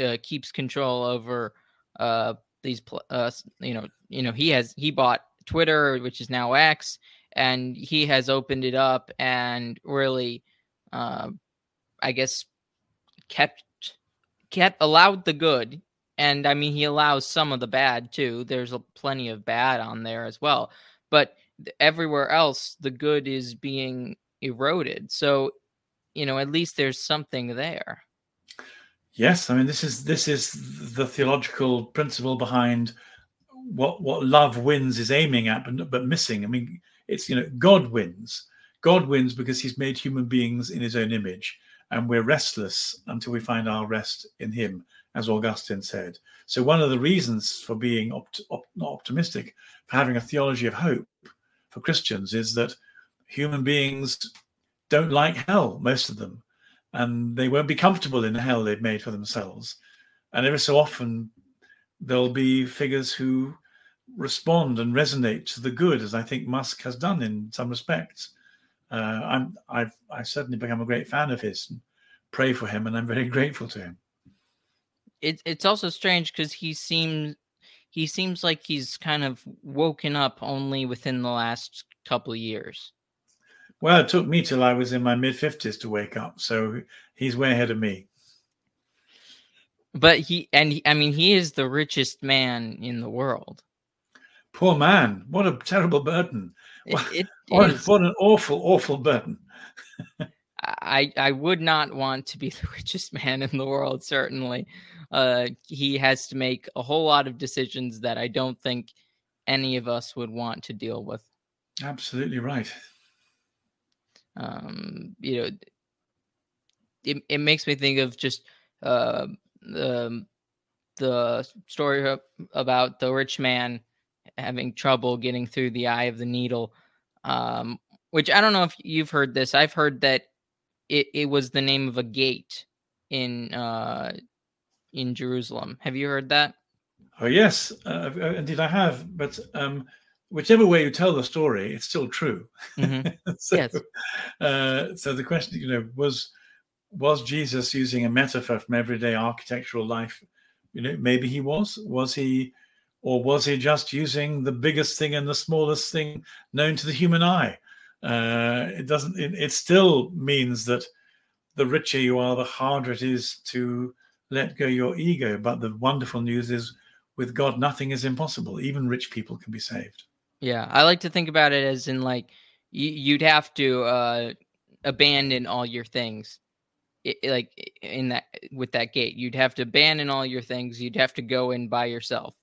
uh, keeps control over uh these uh you know you know he has he bought Twitter which is now X and he has opened it up and really uh I guess kept kept allowed the good. And i mean he allows some of the bad too. There's a, plenty of bad on there as well. But everywhere else the good is being eroded. So you know at least there's something there. Yes i mean this is this is the theological principle behind what what love wins is aiming at but, but missing. I mean it's you know god wins. God wins because he's made human beings in his own image and we're restless until we find our rest in Him, as Augustine said. So, one of the reasons for being opt- op- not optimistic, for having a theology of hope for Christians, is that human beings don't like hell, most of them, and they won't be comfortable in the hell they've made for themselves. And every so often, there'll be figures who respond and resonate to the good, as I think Musk has done in some respects uh, I'm I've I certainly become a great fan of his. And pray for him, and I'm very grateful to him. It, it's also strange because he seems he seems like he's kind of woken up only within the last couple of years. Well, it took me till I was in my mid fifties to wake up, so he's way ahead of me. But he and he, I mean, he is the richest man in the world. Poor man! What a terrible burden. It, it what, what, an awful, awful burden. I I would not want to be the richest man in the world. Certainly, uh, he has to make a whole lot of decisions that I don't think any of us would want to deal with. Absolutely right. Um, you know, it it makes me think of just uh, the the story about the rich man having trouble getting through the eye of the needle. Um, which I don't know if you've heard this. I've heard that it, it was the name of a gate in uh, in Jerusalem. Have you heard that? Oh yes, uh, uh, indeed I have. But um, whichever way you tell the story, it's still true. Mm-hmm. so, yes. Uh, so the question, you know, was was Jesus using a metaphor from everyday architectural life? You know, maybe he was. Was he or was he just using the biggest thing and the smallest thing known to the human eye? Uh, it doesn't. It, it, still means that the richer you are, the harder it is to let go your ego. But the wonderful news is, with God, nothing is impossible. Even rich people can be saved. Yeah, I like to think about it as in like you'd have to uh, abandon all your things, it, like in that with that gate. You'd have to abandon all your things. You'd have to go in by yourself,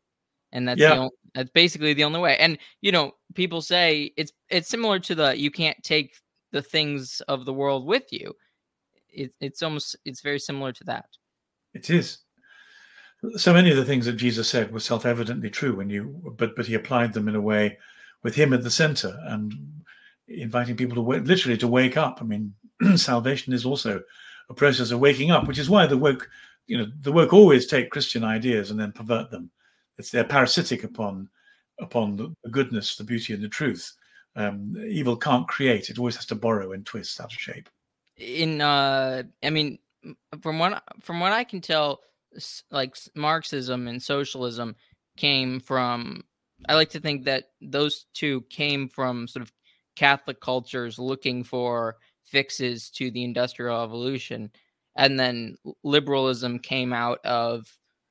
and that's yeah. the only, that's basically the only way. And you know, people say it's it's similar to the you can't take the things of the world with you. It, it's almost it's very similar to that. It is. So many of the things that Jesus said were self-evidently true when you, but but he applied them in a way with him at the center and inviting people to literally to wake up. I mean, salvation is also a process of waking up, which is why the work, you know, the work always take Christian ideas and then pervert them. It's they're parasitic upon upon the goodness, the beauty, and the truth. Um, evil can't create; it always has to borrow and twist out of shape. In, uh, I mean, from what from what I can tell, like Marxism and socialism came from. I like to think that those two came from sort of Catholic cultures looking for fixes to the Industrial Revolution, and then liberalism came out of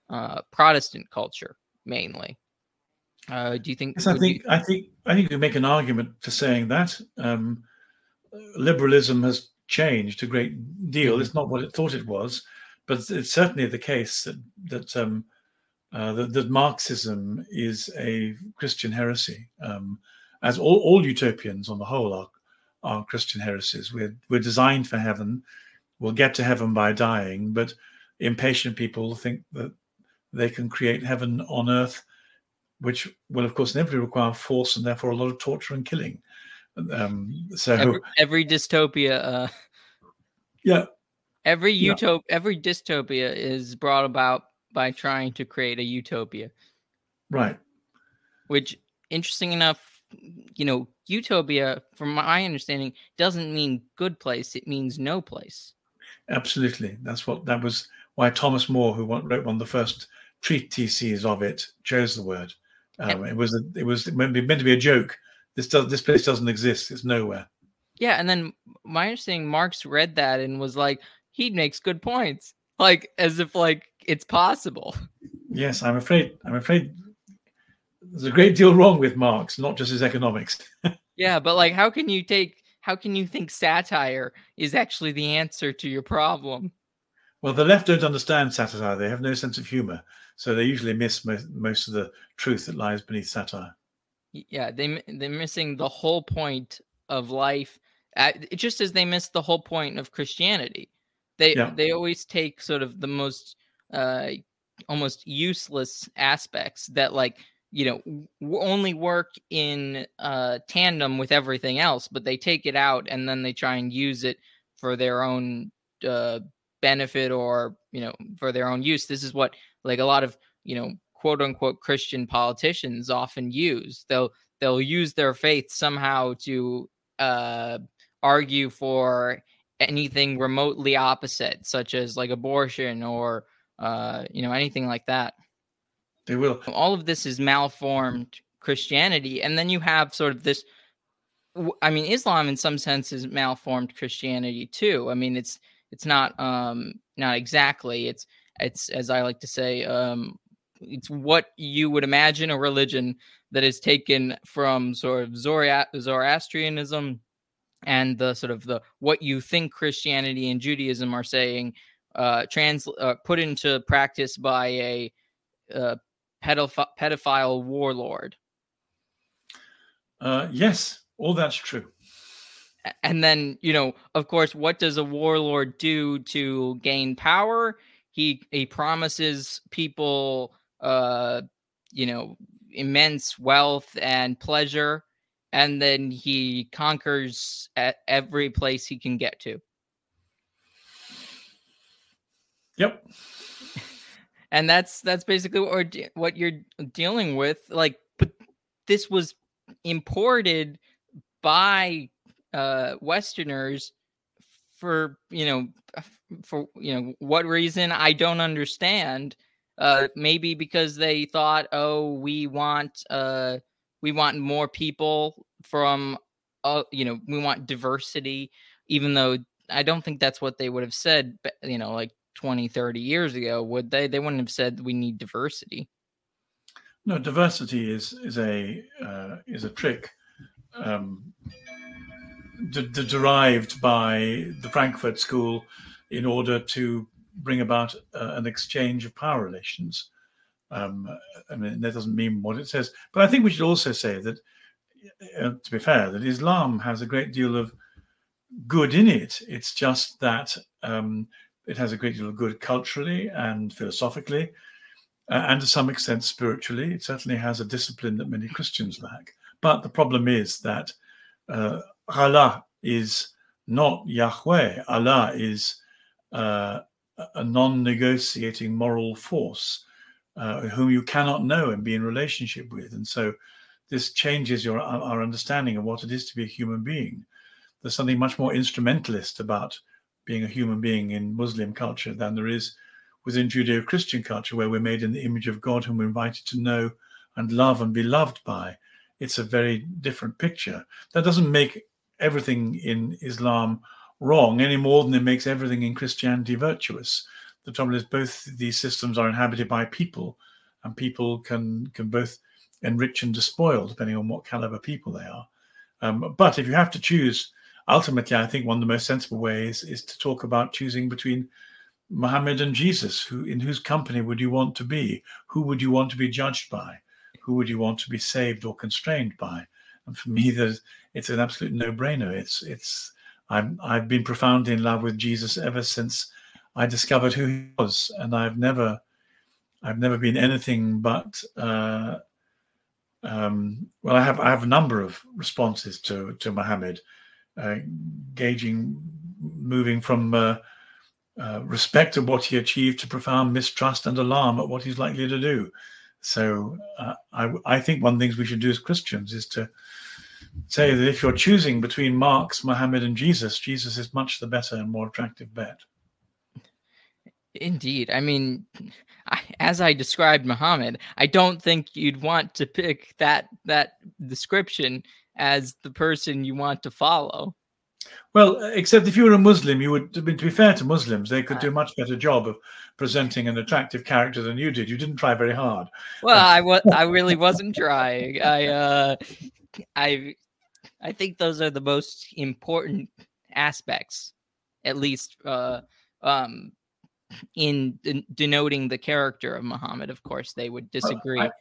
uh, Protestant culture mainly. Uh, do you think? Yes, I think you... I think I think you make an argument for saying that um, liberalism has changed a great deal. Mm-hmm. It's not what it thought it was, but it's certainly the case that that um, uh, that, that, Marxism is a Christian heresy, um, as all, all utopians on the whole are are Christian heresies. We're we're designed for heaven. We'll get to heaven by dying, but impatient people think that they can create heaven on earth, which will, of course, inevitably require force and therefore a lot of torture and killing. Um, so every, every dystopia, uh, yeah, every utopia, yeah. every dystopia is brought about by trying to create a utopia, right? Which, interesting enough, you know, utopia, from my understanding, doesn't mean good place; it means no place. Absolutely, that's what that was. Why Thomas More, who wrote one of the first treatises of it, chose the word. Um, It was a, it was meant to, be, meant to be a joke. This does this place doesn't exist. It's nowhere. Yeah, and then my understanding, Marx read that and was like, he makes good points, like as if like it's possible. Yes, I'm afraid. I'm afraid there's a great deal wrong with Marx, not just his economics. yeah, but like, how can you take? How can you think satire is actually the answer to your problem? Well, the left don't understand satire. They have no sense of humor, so they usually miss most, most of the truth that lies beneath satire. Yeah, they they're missing the whole point of life. Uh, just as they miss the whole point of Christianity. They yeah. they always take sort of the most uh, almost useless aspects that like you know only work in uh, tandem with everything else but they take it out and then they try and use it for their own uh, benefit or you know for their own use this is what like a lot of you know quote unquote christian politicians often use they'll they'll use their faith somehow to uh argue for anything remotely opposite such as like abortion or uh you know anything like that they will. All of this is malformed Christianity. And then you have sort of this I mean, Islam in some sense is malformed Christianity too. I mean, it's it's not um not exactly. It's it's as I like to say, um it's what you would imagine a religion that is taken from sort of Zoroastrianism and the sort of the what you think Christianity and Judaism are saying, uh, trans uh, put into practice by a uh, pedoph- pedophile warlord. Uh, yes, all that's true. And then, you know, of course, what does a warlord do to gain power? He he promises people, uh, you know, immense wealth and pleasure, and then he conquers at every place he can get to. Yep. And that's that's basically what we're de- what you're dealing with like but this was imported by uh westerners for you know for you know what reason? I don't understand. Uh maybe because they thought oh we want uh we want more people from uh you know we want diversity even though I don't think that's what they would have said, you know, like 20, 30 years ago, would they? They wouldn't have said we need diversity. No, diversity is is a uh, is a trick um, d- d- derived by the Frankfurt School in order to bring about uh, an exchange of power relations. Um, I mean, that doesn't mean what it says, but I think we should also say that, uh, to be fair, that Islam has a great deal of good in it. It's just that um, it has a great deal of good culturally and philosophically, uh, and to some extent spiritually. It certainly has a discipline that many Christians lack. But the problem is that uh, Allah is not Yahweh. Allah is uh, a non-negotiating moral force uh, whom you cannot know and be in relationship with, and so this changes your our understanding of what it is to be a human being. There's something much more instrumentalist about being a human being in Muslim culture than there is within Judeo-Christian culture, where we're made in the image of God, whom we're invited to know and love and be loved by. It's a very different picture. That doesn't make everything in Islam wrong any more than it makes everything in Christianity virtuous. The trouble is, both these systems are inhabited by people, and people can can both enrich and despoil depending on what caliber people they are. Um, but if you have to choose, ultimately, I think one of the most sensible ways is to talk about choosing between Muhammad and Jesus. Who in whose company would you want to be? Who would you want to be judged by? Who would you want to be saved or constrained by? And for me, it's an absolute no-brainer. It's it's I'm I've been profoundly in love with Jesus ever since I discovered who he was, and I've never I've never been anything but uh, um, well, I have I have a number of responses to to Muhammad, uh, gauging, moving from uh, uh, respect of what he achieved to profound mistrust and alarm at what he's likely to do. So uh, I I think one of the things we should do as Christians is to say that if you're choosing between Marx, Muhammad, and Jesus, Jesus is much the better and more attractive bet. Indeed. I mean, as I described Muhammad, I don't think you'd want to pick that that description as the person you want to follow. Well, except if you were a Muslim, you would. to be fair to Muslims, they could do a much better job of presenting an attractive character than you did. You didn't try very hard. Well, I was. I really wasn't trying. I. uh I. I think those are the most important aspects, at least. uh um in de- denoting the character of Muhammad. Of course, they would disagree. I,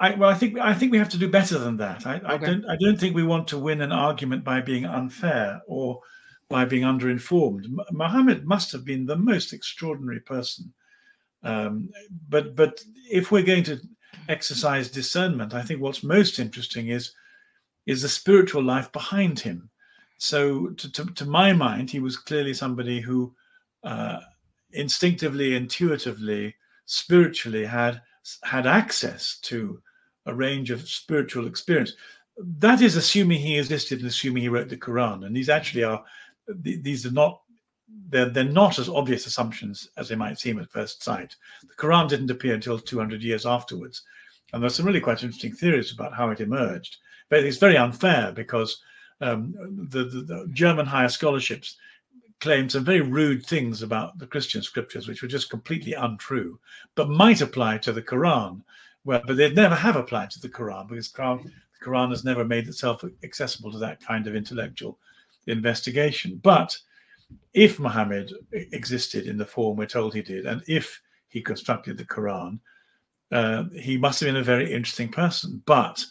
I, well, I think I think we have to do better than that. I, okay. I, don't I don't think we want to win an argument by being unfair or by being underinformed. Muhammad must have been the most extraordinary person. Um, but but if we're going to exercise discernment, I think what's most interesting is is the spiritual life behind him. So to, to, to my mind, he was clearly somebody who uh, instinctively, intuitively, spiritually had had access to a range of spiritual experience. That is assuming he existed and assuming he wrote the Quran. And these actually are these are not they're they're not as obvious assumptions as they might seem at first sight. The Quran didn't appear until 200 years afterwards, and there's some really quite interesting theories about how it emerged. But it's very unfair because um, the, the, the German higher scholarships claimed some very rude things about the Christian scriptures, which were just completely untrue, but might apply to the Quran. Well, but they'd never have applied to the Quran because Quran, the Quran has never made itself accessible to that kind of intellectual investigation. But if Muhammad existed in the form we're told he did, and if he constructed the Quran, uh, he must have been a very interesting person. But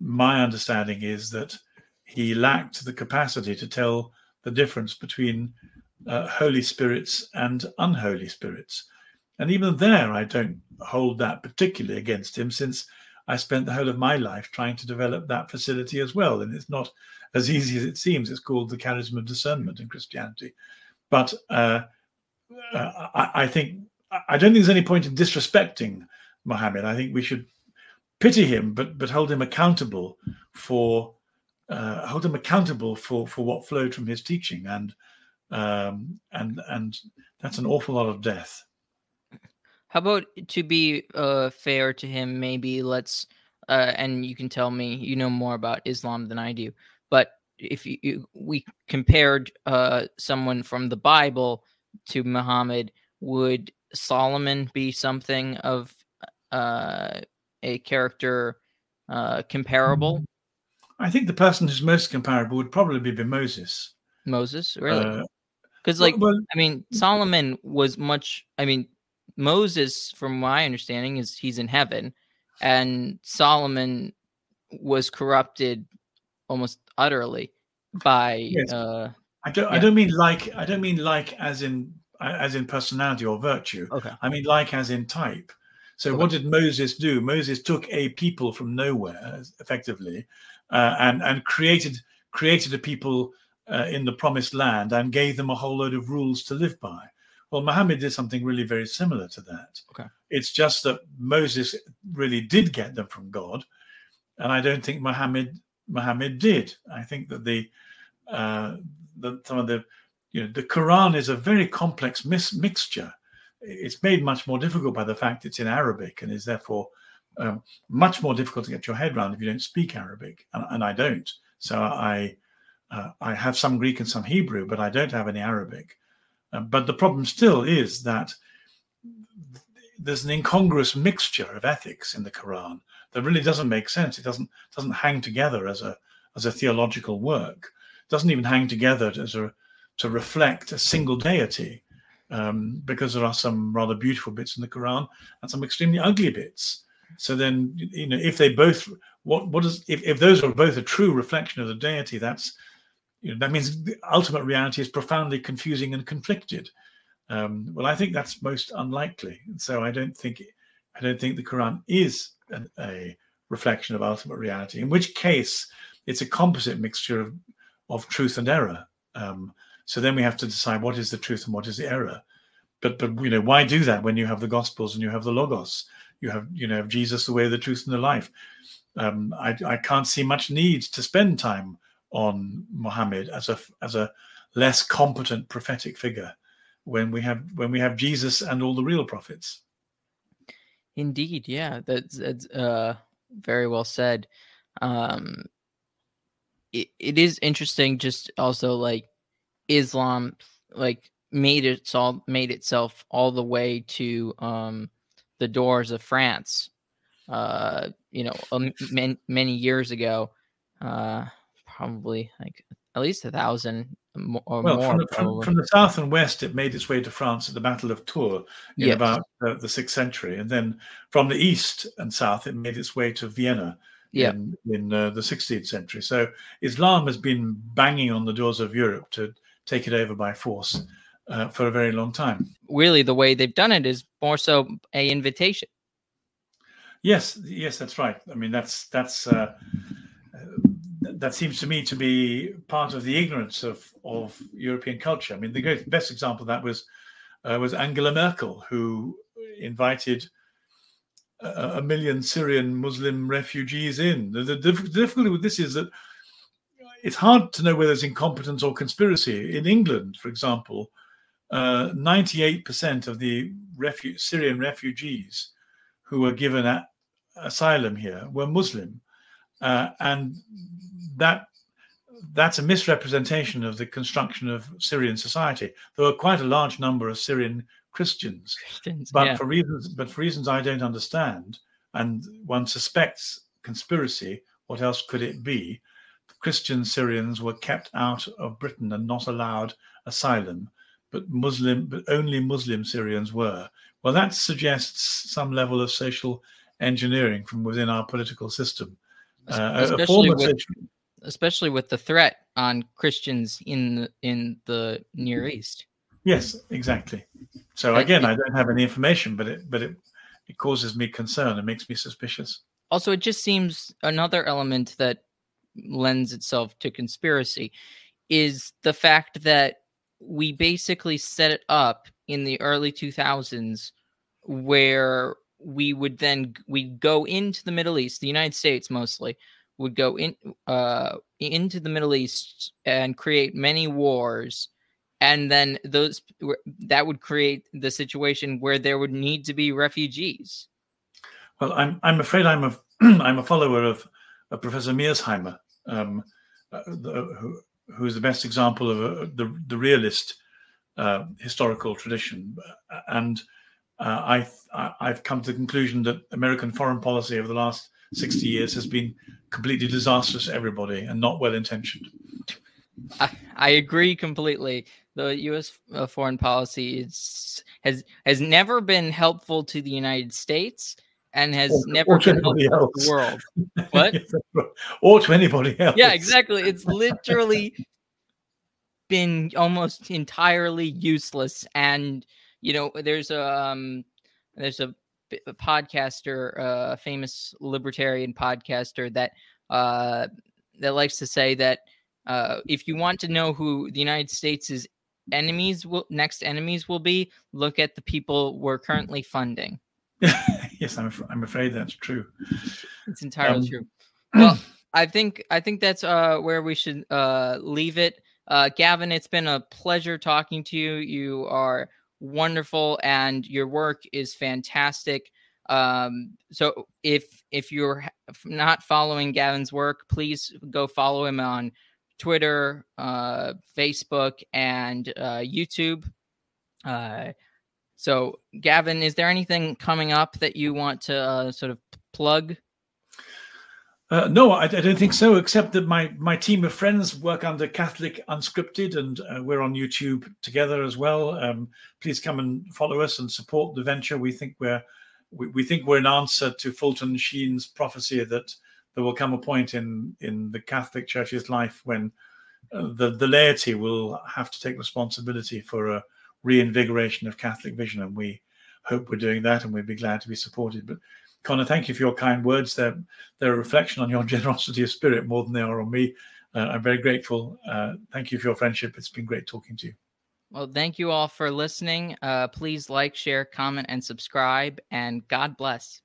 my understanding is that he lacked the capacity to tell the difference between uh, holy spirits and unholy spirits. And even there, I don't hold that particularly against him, since I spent the whole of my life trying to develop that facility as well. And it's not as easy as it seems. It's called the charism of discernment in Christianity. But uh, uh, I, I, think I don't think there's any point in disrespecting Muhammad. I think we should pity him, but but hold him accountable for uh, hold him accountable for for what flowed from his teaching, and um, and and that's an awful lot of death. How about to be uh, fair to him? Maybe let's uh, and you can tell me you know more about Islam than I do, but if you, you we compared uh, someone from the Bible to Muhammad, would Solomon be something of uh, a character uh, comparable? I think the person who's most comparable would probably be Moses. Moses, really? Because, like, well, I mean, Solomon was much. I mean, Moses, from my understanding, is he's in heaven, and Solomon was corrupted almost utterly by. Yes. Uh, I don't. Yeah. I don't mean like. I don't mean like as in as in personality or virtue. Okay. I mean like as in type. So okay. what did Moses do? Moses took a people from nowhere, effectively, uh, and and created created a people uh, in the promised land and gave them a whole load of rules to live by. Well, Muhammad did something really very similar to that. Okay. It's just that Moses really did get them from God, and I don't think Muhammad Muhammad did. I think that the uh, the some of the you know the Quran is a very complex mis- mixture. It's made much more difficult by the fact it's in Arabic and is therefore um, much more difficult to get your head around if you don't speak Arabic, and, and I don't. So I uh, I have some Greek and some Hebrew, but I don't have any Arabic. Uh, but the problem still is that there's an incongruous mixture of ethics in the Quran that really doesn't make sense. It doesn't doesn't hang together as a as a theological work. It doesn't even hang together as a to reflect a single deity, um, because there are some rather beautiful bits in the Quran and some extremely ugly bits. So then, you know, if they both what what is if, if those are both a true reflection of the deity, that's you know, that means the ultimate reality is profoundly confusing and conflicted. Um, well, I think that's most unlikely. So I don't think I don't think the Quran is an, a reflection of ultimate reality. In which case, it's a composite mixture of, of truth and error. Um, so then we have to decide what is the truth and what is the error. But but you know why do that when you have the Gospels and you have the Logos, you have you know Jesus, the way, the truth, and the life. Um, I, I can't see much need to spend time on Muhammad as a as a less competent prophetic figure when we have when we have Jesus and all the real prophets. Indeed, yeah, that's that's uh, very well said. Um, it, it is interesting, just also like Islam, like made it all made itself all the way to um the doors of France. Uh, you know, um, many, many years ago. Uh, probably like at least a thousand or well, more. From the, from, from the, south and west, it made its way to France at the Battle of Tours in yes. about uh, the sixth century, and then from the east and south, it made its way to Vienna yeah. in, in uh, the 16th century. So Islam has been banging on the doors of Europe to take it over by force uh, for a very long time. Really, the way they've done it is more so a invitation. Yes, yes, that's right. I mean, that's that's uh, that seems to me to be part of the ignorance of, of European culture. I mean, the great, best example of that was uh, was Angela Merkel, who invited a, a, million Syrian Muslim refugees in. The, the, the, difficulty with this is that it's hard to know whether it's incompetence or conspiracy. In England, for example, uh, 98% of the refu- Syrian refugees who were given a- asylum here were Muslim. Uh, and that that's a misrepresentation of the construction of Syrian society. There were quite a large number of Syrian Christians, Christians but yeah. for reasons but for reasons I don't understand, and one suspects conspiracy. What else could it be? Christian Syrians were kept out of Britain and not allowed asylum, but Muslim, but only Muslim Syrians were. Well, that suggests some level of social engineering from within our political system. Uh, especially, with, especially with the threat on Christians in the, in the Near East. Yes, exactly. So again, I don't have any information, but it but it it causes me concern It makes me suspicious. Also, it just seems another element that lends itself to conspiracy is the fact that we basically set it up in the early 2000s where we would then we go into the Middle East, the United States mostly would go in uh, into the Middle East and create many wars, and then those that would create the situation where there would need to be refugees. Well, I'm I'm afraid I'm a I'm a follower of, of Professor Mearsheimer, um, uh, the, who, who's the best example of a, the the realist uh, historical tradition, and uh, I I've come to the conclusion that American foreign policy over the last sixty years has been completely disastrous to everybody and not well intentioned. I, I agree completely. The U.S. Uh, foreign policy is, has has never been helpful to the United States and has or, never or been helpful else. to the world. What? or to anybody else. Yeah, exactly. It's literally been almost entirely useless. And you know, there's a um, there's a, a podcaster, uh, a famous libertarian podcaster that uh, that likes to say that uh, if you want to know who the United States' is enemies will next enemies will be, look at the people we're currently funding. yes, I'm, I'm afraid that's true. It's entirely um, true. Well, I think I think that's uh, where we should uh, leave it. Uh, Gavin, it's been a pleasure talking to you. You are wonderful, and your work is fantastic. Um, so if if you're not following Gavin's work, please go follow him on Twitter, uh, Facebook, and uh, YouTube. Uh, so, Gavin, is there anything coming up that you want to uh, sort of plug? Uh, no, I, I, don't think so. Except that my my team of friends work under Catholic Unscripted, and uh, we're on YouTube together as well. Um, please come and follow us and support the venture. We think we're we, we think we're an answer to Fulton Sheen's prophecy that there will come a point in in the Catholic Church's life when uh, the the laity will have to take responsibility for a reinvigoration of Catholic vision, and we hope we're doing that, and we'd be glad to be supported. But Connor, thank you for your kind words. They're they're a reflection on your generosity of spirit more than they are on me. Uh, I'm very grateful. Uh, thank you for your friendship. It's been great talking to you. Well, thank you all for listening. Uh, please like, share, comment, and subscribe. And God bless.